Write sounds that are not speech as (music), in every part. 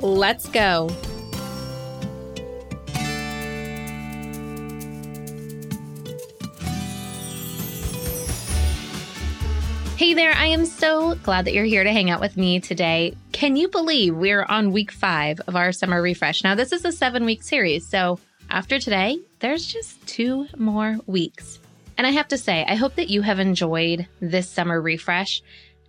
Let's go. Hey there, I am so glad that you're here to hang out with me today. Can you believe we're on week five of our summer refresh? Now, this is a seven week series, so after today, there's just two more weeks. And I have to say, I hope that you have enjoyed this summer refresh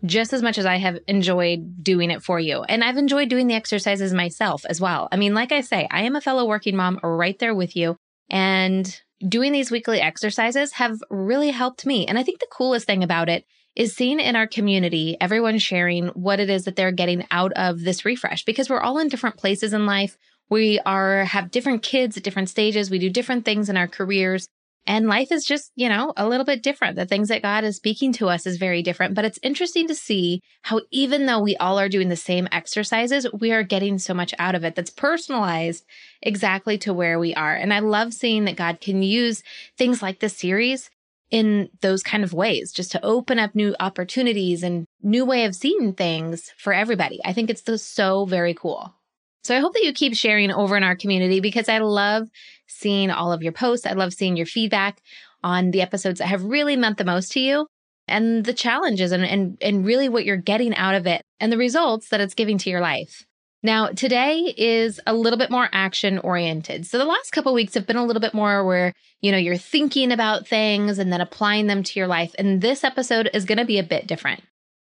just as much as I have enjoyed doing it for you. And I've enjoyed doing the exercises myself as well. I mean, like I say, I am a fellow working mom right there with you. And doing these weekly exercises have really helped me. And I think the coolest thing about it is seeing in our community everyone sharing what it is that they're getting out of this refresh because we're all in different places in life. We are have different kids at different stages. We do different things in our careers. And life is just, you know, a little bit different. The things that God is speaking to us is very different. But it's interesting to see how, even though we all are doing the same exercises, we are getting so much out of it that's personalized exactly to where we are. And I love seeing that God can use things like this series in those kind of ways, just to open up new opportunities and new way of seeing things for everybody. I think it's so very cool. So I hope that you keep sharing over in our community because I love seeing all of your posts. I love seeing your feedback on the episodes that have really meant the most to you and the challenges and, and, and really what you're getting out of it and the results that it's giving to your life. Now, today is a little bit more action oriented. So the last couple weeks have been a little bit more where, you know, you're thinking about things and then applying them to your life. And this episode is going to be a bit different.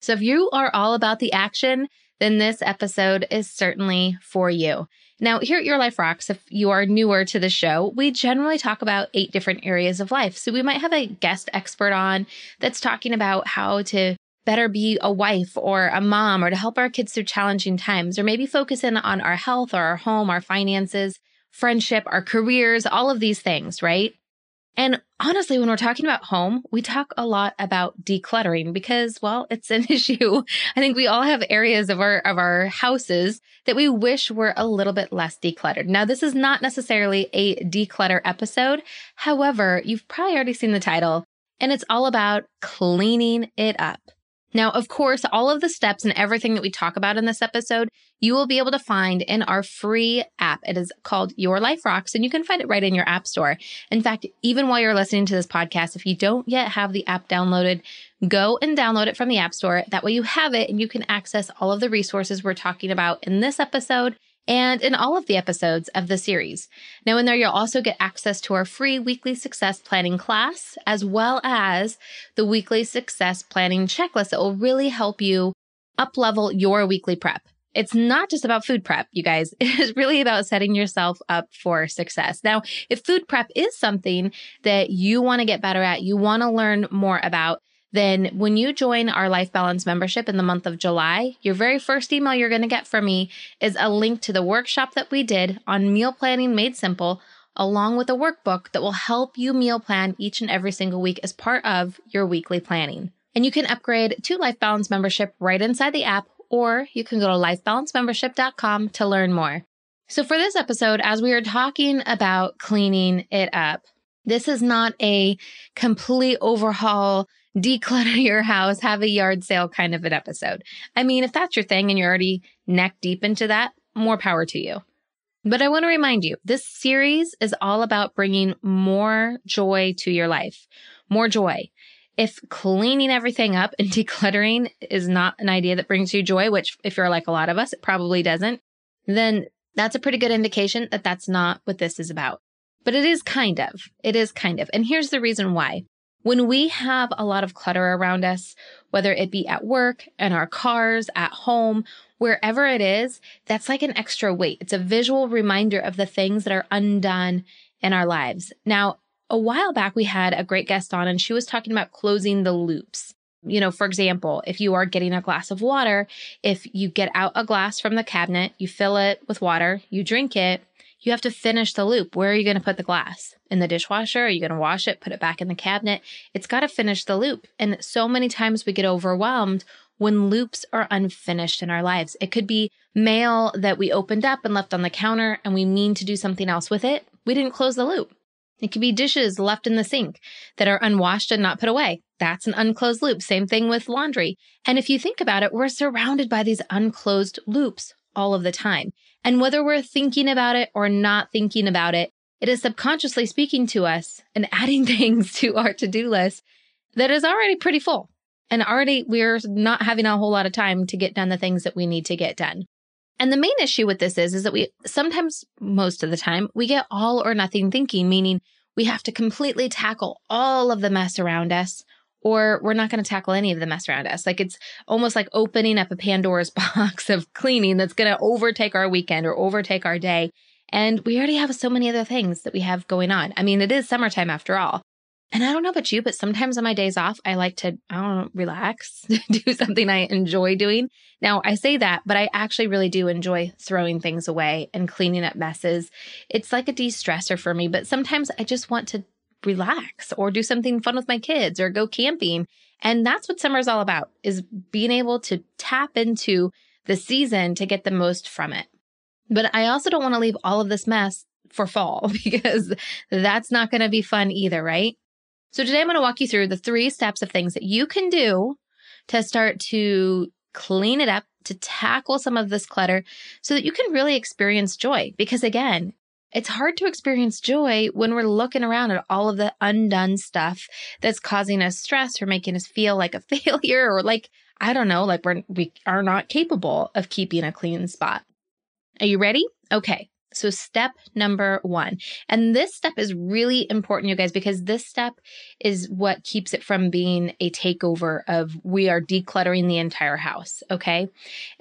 So if you are all about the action, then this episode is certainly for you. Now, here at Your Life Rocks, if you are newer to the show, we generally talk about eight different areas of life. So we might have a guest expert on that's talking about how to better be a wife or a mom or to help our kids through challenging times, or maybe focus in on our health or our home, our finances, friendship, our careers, all of these things, right? And honestly, when we're talking about home, we talk a lot about decluttering because, well, it's an (laughs) issue. I think we all have areas of our, of our houses that we wish were a little bit less decluttered. Now, this is not necessarily a declutter episode. However, you've probably already seen the title and it's all about cleaning it up. Now, of course, all of the steps and everything that we talk about in this episode, you will be able to find in our free app. It is called Your Life Rocks, and you can find it right in your app store. In fact, even while you're listening to this podcast, if you don't yet have the app downloaded, go and download it from the app store. That way you have it and you can access all of the resources we're talking about in this episode and in all of the episodes of the series. Now, in there, you'll also get access to our free weekly success planning class, as well as the weekly success planning checklist that will really help you up level your weekly prep. It's not just about food prep, you guys. (laughs) It is really about setting yourself up for success. Now, if food prep is something that you want to get better at, you want to learn more about, then when you join our Life Balance membership in the month of July, your very first email you're going to get from me is a link to the workshop that we did on meal planning made simple, along with a workbook that will help you meal plan each and every single week as part of your weekly planning. And you can upgrade to Life Balance membership right inside the app, or you can go to lifebalancemembership.com to learn more. So, for this episode, as we are talking about cleaning it up, this is not a complete overhaul declutter (laughs) your house, have a yard sale kind of an episode. I mean, if that's your thing and you're already neck deep into that, more power to you. But I want to remind you, this series is all about bringing more joy to your life, more joy. If cleaning everything up and (laughs) decluttering is not an idea that brings you joy, which if you're like a lot of us, it probably doesn't, then that's a pretty good indication that that's not what this is about. But it is kind of. It is kind of. And here's the reason why. When we have a lot of clutter around us, whether it be at work, in our cars, at home, wherever it is, that's like an extra weight. It's a visual reminder of the things that are undone in our lives. Now, a while back, we had a great guest on and she was talking about closing the loops. You know, for example, if you are getting a glass of water, if you get out a glass from the cabinet, you fill it with water, you drink it, you have to finish the loop. Where are you going to put the glass? In the dishwasher? Are you going to wash it, put it back in the cabinet? It's got to finish the loop. And so many times we get overwhelmed when loops are unfinished in our lives. It could be mail that we opened up and left on the counter and we mean to do something else with it. We didn't close the loop. It could be dishes left in the sink that are unwashed and not put away. That's an unclosed loop. Same thing with laundry. And if you think about it, we're surrounded by these unclosed loops all of the time. And whether we're thinking about it or not thinking about it, it is subconsciously speaking to us and (laughs) adding things to our to do list that is already pretty full. And already we're not having a whole lot of time to get done the things that we need to get done. And the main issue with this is, is that we sometimes, most of the time, we get all or nothing thinking, meaning we have to completely tackle all of the mess around us, or we're not going to tackle any of the mess around us. Like it's almost like opening up a Pandora's (laughs) box of cleaning that's going to overtake our weekend or overtake our day. And we already have so many other things that we have going on. I mean, it is summertime after all. And I don't know about you, but sometimes on my days off, I like to, I don't know, relax, (laughs) do something I enjoy doing. Now, I say that, but I actually really do enjoy throwing things away and cleaning up messes. It's like a de stressor for me, but sometimes I just want to relax or do something fun with my kids or go camping. And that's what summer is all about is being able to tap into the season to get the most from it. But I also don't want to leave all of this mess for fall (laughs) because that's not going to be fun either, right? So today I'm going to walk you through the three steps of things that you can do to start to clean it up, to tackle some of this clutter so that you can really experience joy. Because again, it's hard to experience joy when we're looking around at all of the undone stuff that's causing us stress or making us feel like a (laughs) failure or like, I don't know, like we're, we are not capable of keeping a clean spot. Are you ready? Okay. So, step number one. And this step is really important, you guys, because this step is what keeps it from being a takeover of we are decluttering the entire house. Okay.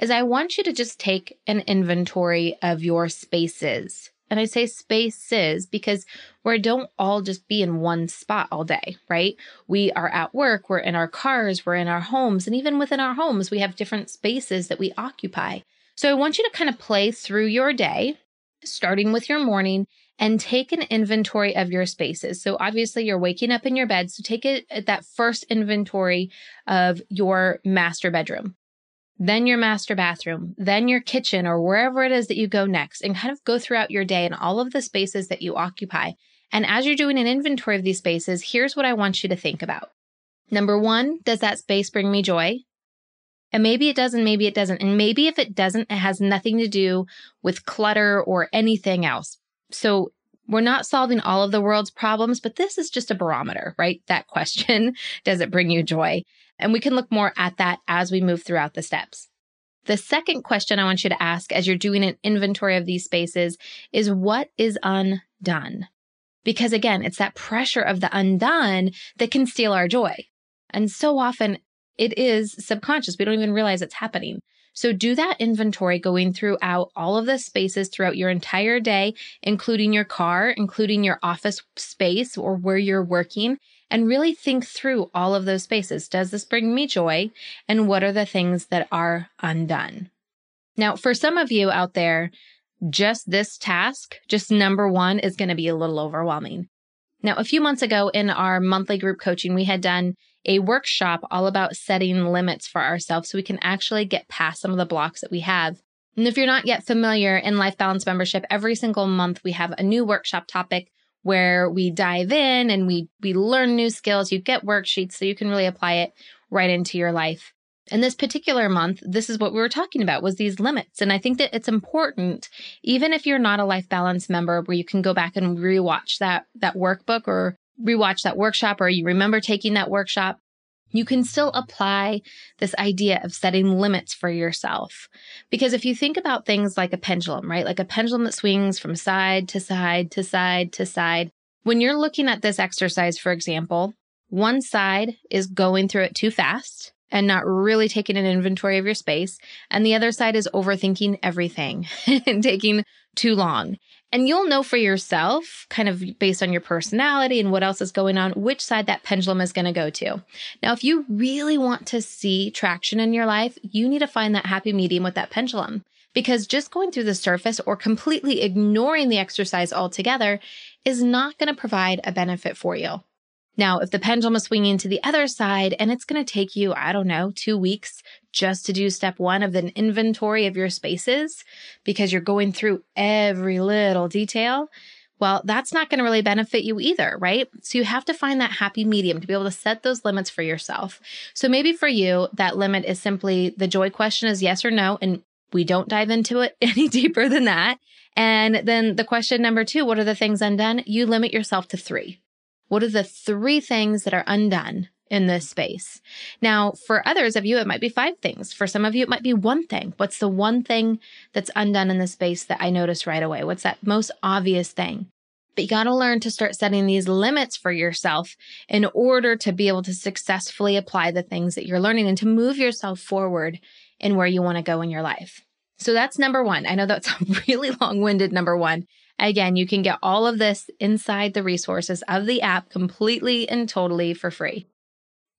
Is I want you to just take an inventory of your spaces. And I say spaces because we don't all just be in one spot all day, right? We are at work, we're in our cars, we're in our homes, and even within our homes, we have different spaces that we occupy. So I want you to kind of play through your day starting with your morning and take an inventory of your spaces. So obviously you're waking up in your bed. So take it at that first inventory of your master bedroom, then your master bathroom, then your kitchen or wherever it is that you go next and kind of go throughout your day and all of the spaces that you occupy. And as you're doing an inventory of these spaces, here's what I want you to think about. Number one, does that space bring me joy? And maybe it does, and maybe it doesn't. And maybe if it doesn't, it has nothing to do with clutter or anything else. So we're not solving all of the world's problems, but this is just a barometer, right? That question (laughs) Does it bring you joy? And we can look more at that as we move throughout the steps. The second question I want you to ask as you're doing an inventory of these spaces is what is undone? Because again, it's that pressure of the undone that can steal our joy. And so often it is subconscious. We don't even realize it's happening. So do that inventory going throughout all of the spaces throughout your entire day, including your car, including your office space or where you're working, and really think through all of those spaces. Does this bring me joy? And what are the things that are undone? Now, for some of you out there, just this task, just number one, is going to be a little overwhelming. Now, a few months ago in our monthly group coaching, we had done a workshop all about setting limits for ourselves so we can actually get past some of the blocks that we have. And if you're not yet familiar in Life Balance membership, every single month we have a new workshop topic where we dive in and we we learn new skills. You get worksheets so you can really apply it right into your life. And this particular month, this is what we were talking about was these limits. And I think that it's important, even if you're not a life balance member, where you can go back and rewatch that that workbook or rewatch that workshop or you remember taking that workshop, you can still apply this idea of setting limits for yourself. Because if you think about things like a pendulum, right? Like a pendulum that swings from side to side to side to side. When you're looking at this exercise, for example, one side is going through it too fast and not really taking an inventory of your space. And the other side is overthinking everything (laughs) and taking too long. And you'll know for yourself, kind of based on your personality and what else is going on, which side that pendulum is going to go to. Now, if you really want to see traction in your life, you need to find that happy medium with that pendulum. Because just going through the surface or completely ignoring the exercise altogether is not going to provide a benefit for you. Now, if the pendulum is swinging to the other side and it's going to take you, I don't know, two weeks just to do step one of an inventory of your spaces because you're going through every little detail, well, that's not going to really benefit you either, right? So you have to find that happy medium to be able to set those limits for yourself. So maybe for you, that limit is simply the joy question is yes or no. And we don't dive into it (laughs) any deeper than that. And then the question number two, what are the things undone? You limit yourself to three. What are the three things that are undone in this space? Now, for others of you, it might be five things. For some of you, it might be one thing. What's the one thing that's undone in the space that I notice right away? What's that most obvious thing? But you got to learn to start setting these limits for yourself in order to be able to successfully apply the things that you're learning and to move yourself forward in where you want to go in your life. So that's number one. I know that's a (laughs) really long winded number one. Again, you can get all of this inside the resources of the app completely and totally for free.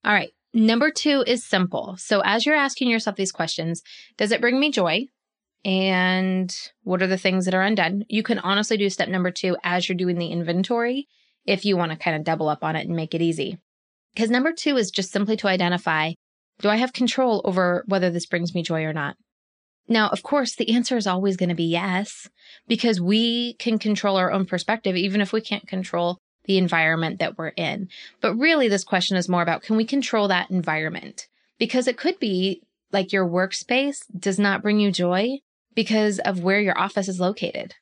All right. Number two is simple. So as you're asking yourself these questions, does it bring me joy? And what are the things that are undone? You can honestly do step number two as you're doing the inventory if you want to kind of double up on it and make it easy. Because number two is just simply to identify do I have control over whether this brings me joy or not? Now, of course, the answer is always going to be yes, because we can control our own perspective, even if we can't control the environment that we're in. But really, this question is more about can we control that environment? Because it could be like your workspace does not bring you joy because of where your office is located.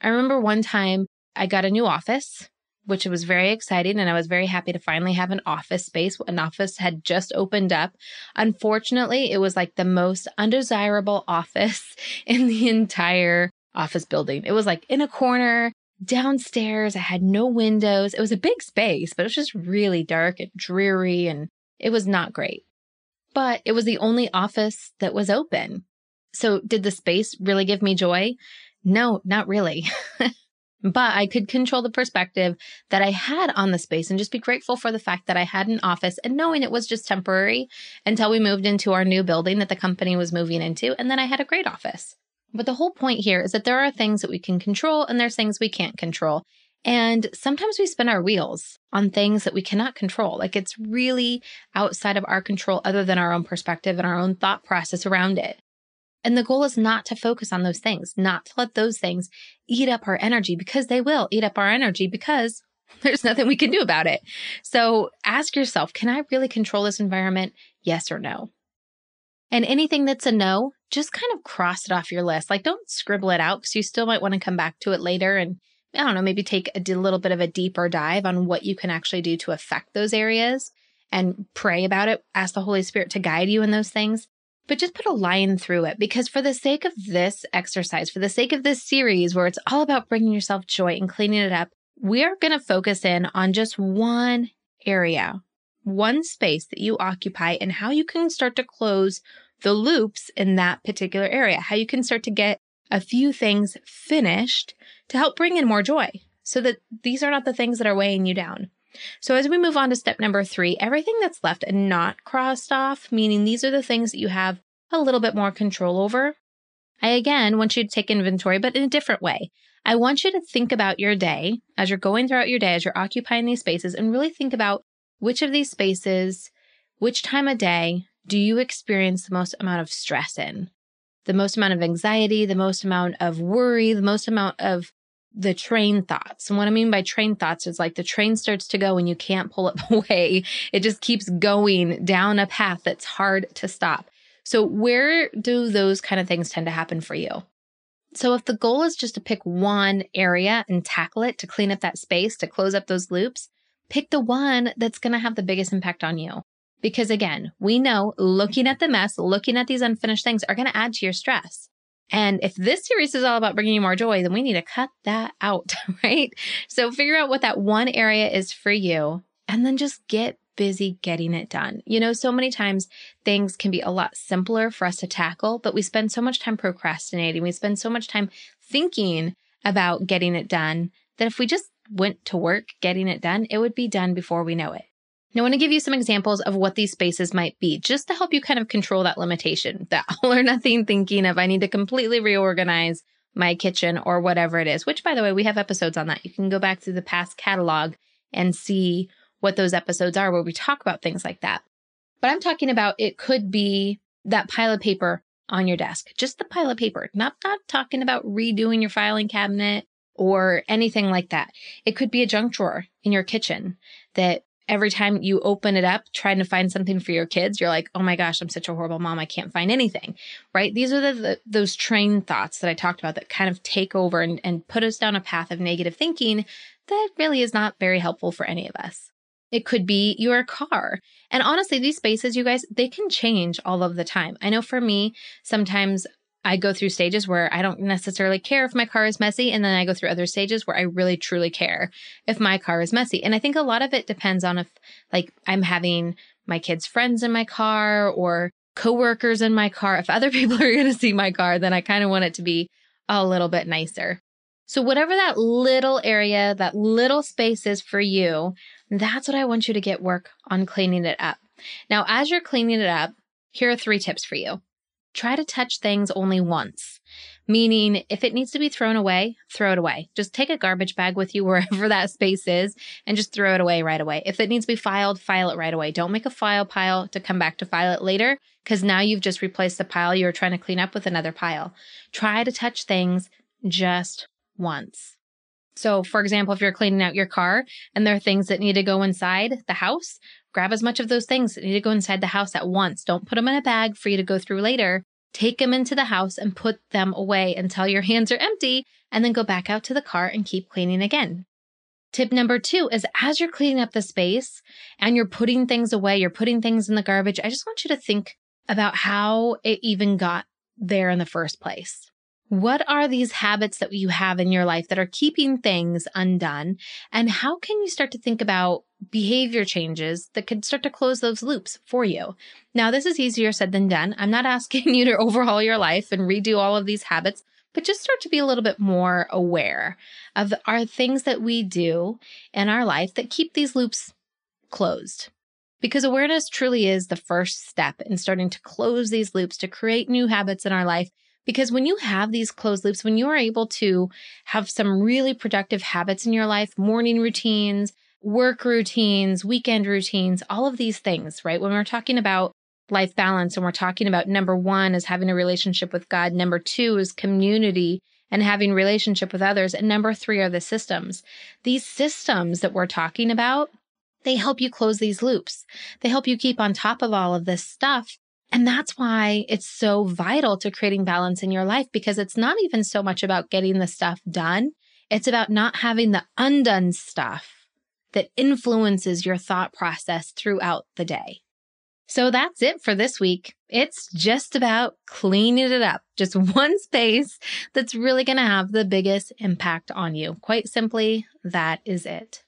I remember one time I got a new office which was very exciting. And I was very happy to finally have an office space. An office had just opened up. Unfortunately, it was like the most undesirable (laughs) office in the entire office building. It was like in a corner downstairs. I had no windows. It was a big space, but it was just really dark and dreary and it was not great. But it was the only office that was open. So did the space really give me joy? No, not really. (laughs) But I could control the perspective that I had on the space and just be grateful for the fact that I had an office and knowing it was just temporary until we moved into our new building that the company was moving into. And then I had a great office. But the whole point here is that there are things that we can control and there's things we can't control. And sometimes we spin our wheels on things that we cannot control. Like it's really outside of our control, other than our own perspective and our own thought process around it. And the goal is not to focus on those things, not to let those things eat up our energy because they will eat up our energy because (laughs) there's nothing we can do about it. So ask yourself, can I really control this environment? Yes or no? And anything that's a no, just kind of cross it off your list. Like don't scribble it out because you still might want to come back to it later and I don't know, maybe take a little bit of a deeper dive on what you can actually do to affect those areas and pray about it. Ask the Holy Spirit to guide you in those things but just put a line through it because for the sake of this exercise, for the sake of this series where it's all about bringing yourself joy and cleaning it up, we are going to focus in on just one area, one space that you occupy and how you can start to close the loops in that particular area, how you can start to get a few things finished to help bring in more joy so that these are not the things that are weighing you down. So as we move on to step number three, everything that's left and not crossed off, meaning these are the things that you have a little bit more control over. I again want you to take inventory, but in a different way. I want you to think about your day as you're going throughout your day, as you're occupying these spaces, and really think about which of these spaces, which time of day do you experience the most amount of stress in? The most amount of anxiety, the most amount of worry, the most amount of the train thoughts. And what I mean by train thoughts is like the train starts to go and you can't pull it (laughs) away. It just keeps going down a path that's hard to stop. So, where do those kind of things tend to happen for you? So, if the goal is just to pick one area and tackle it to clean up that space, to close up those loops, pick the one that's going to have the biggest impact on you. Because again, we know looking at the mess, looking at these unfinished things are going to add to your stress. And if this series is all about bringing you more joy, then we need to cut that out, (laughs) right? So figure out what that one area is for you and then just get busy getting it done. You know, so many times things can be a lot simpler for us to tackle, but we spend so much time procrastinating. We spend so much time thinking about getting it done that if we just went to work getting it done, it would be done before we know it. Now, I want to give you some examples of what these spaces might be, just to help you kind of control that limitation, that (laughs) all or nothing thinking of I need to completely reorganize my kitchen or whatever it is, which by the way, we have episodes on that. You can go back through the past catalog and see what those episodes are where we talk about things like that. But I'm talking about it could be that pile of paper on your desk, just the pile of paper, not, not talking about redoing your filing cabinet or anything like that. It could be a junk drawer in your kitchen that every time you open it up trying to find something for your kids, you're like, oh my gosh, I'm such a horrible mom. I can't find anything, right? These are the, the those train thoughts that I talked about that kind of take over and, and put us down a path of negative thinking that really is not very helpful for any of us. It could be your car. And honestly, these spaces, you guys, they can change all of the time. I know for me, sometimes I go through stages where I don't necessarily care if my car is messy. And then I go through other stages where I really truly care if my car is messy. And I think a lot of it depends on if like I'm having my kids' friends in my car or coworkers in my car. If other (laughs) people are going to see my car, then I kind of want it to be a little bit nicer. So whatever that little area, that little space is for you, that's what I want you to get work on cleaning it up. Now, as you're cleaning it up, here are three tips for you try to touch things only once. Meaning, if it needs to be thrown away, throw it away. Just take a garbage bag with you (laughs) wherever that space is and just throw it away right away. If it needs to be filed, file it right away. Don't make a file pile to come back to file it later because now you've just replaced the pile you were trying to clean up with another pile. Try to touch things just once. So, for example, if you're cleaning out your car and there are things that need to go inside the house, grab as much of those things that need to go inside the house at once. Don't put them in a bag for you to go through later. Take them into the house and put them away until your (laughs) hands are empty, and then go back out to the car and keep cleaning again. Tip number two is as you're cleaning up the space and you're putting things away, you're putting things in the garbage, I just want you to think about how it even got there in the first place. What are these habits that you have in your life that are keeping things undone? And how can you start to think about behavior changes that could start to close those loops for you? Now, this is easier said than done. I'm not (laughs) asking you to overhaul your life and redo all of these habits, but just start to be a little bit more aware of our things that we do in our life that keep these loops closed. Because awareness truly is the first step in starting to close these loops to create new habits in our life because when you have these closed loops, when you are able to have some really productive habits in your life, morning routines, work routines, weekend routines, all of these things, right? When we're talking about life balance and we're talking about number one is having a relationship with God, number two is community and having relationship with others, and number three are the systems. These systems that we're talking about, they help you close these loops. They help you keep on top of all of this stuff and that's why it's so vital to creating balance in your life because it's not even so much about getting the stuff done. It's about not having the undone stuff that influences your thought process throughout the day. So that's it for this week. It's just about cleaning it up. Just (laughs) one space that's really going to have the biggest impact on you. Quite simply, that is it.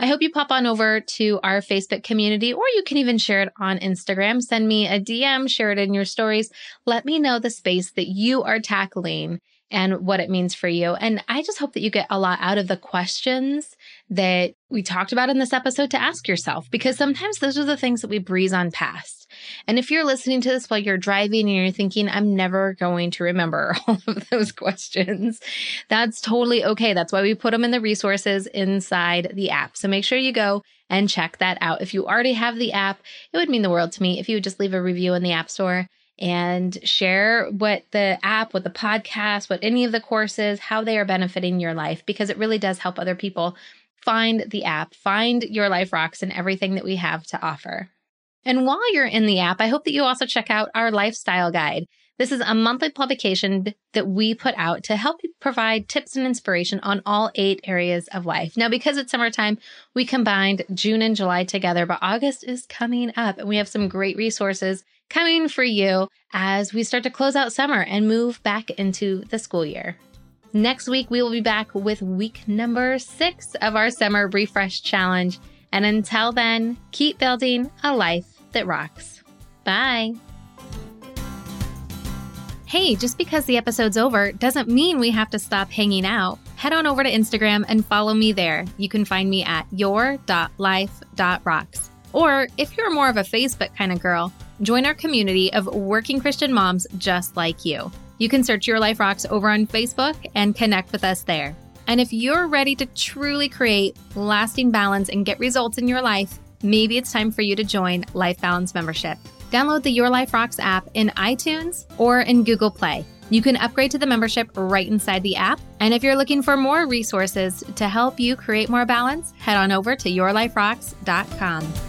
I hope you pop on over to our Facebook community, or you can even share it on Instagram. Send me a DM, share it in your stories. Let me know the space that you are tackling and what it means for you. And I just hope that you get a lot out of the questions that we talked about in this episode to ask yourself, because sometimes those are the things that we breeze on past. And if you're listening to this while you're driving and you're thinking, I'm never going to remember (laughs) all of those questions, that's totally okay. That's why we put them in the resources inside the app. So make sure you go and check that out. If you already have the app, it would mean the world to me if you would just leave a review in the App Store and share what the app, what the podcast, what any of the courses, how they are benefiting your life, because it really does help other people find the app, find Your Life Rocks and everything that we have to offer. And while you're in the app, I hope that you also check out our lifestyle guide. This is a monthly publication that we put out to help provide tips and inspiration on all eight areas of life. Now, because it's summertime, we combined June and July together, but August is coming up and we have some great resources coming for you as we start to close out summer and move back into the school year. Next week, we will be back with week number six of our Summer Refresh Challenge. And until then, keep building a life that rocks. Bye. Hey, just because the episode's over doesn't mean we have to stop hanging out. head on over to Instagram and follow me there. You can find me at your.life.rocks. Or if you're more of a Facebook kind of girl, join our community of working Christian moms just like you. You can search Your Life Rocks over on Facebook and connect with us there. And if you're ready to truly create lasting balance and get results in your life, maybe it's time for you to join Life Balance Membership. Download the Your Life Rocks app in iTunes or in Google Play. You can upgrade to the membership right inside the app. And if you're looking for more resources to help you create more balance, head on over to yourliferocks.com.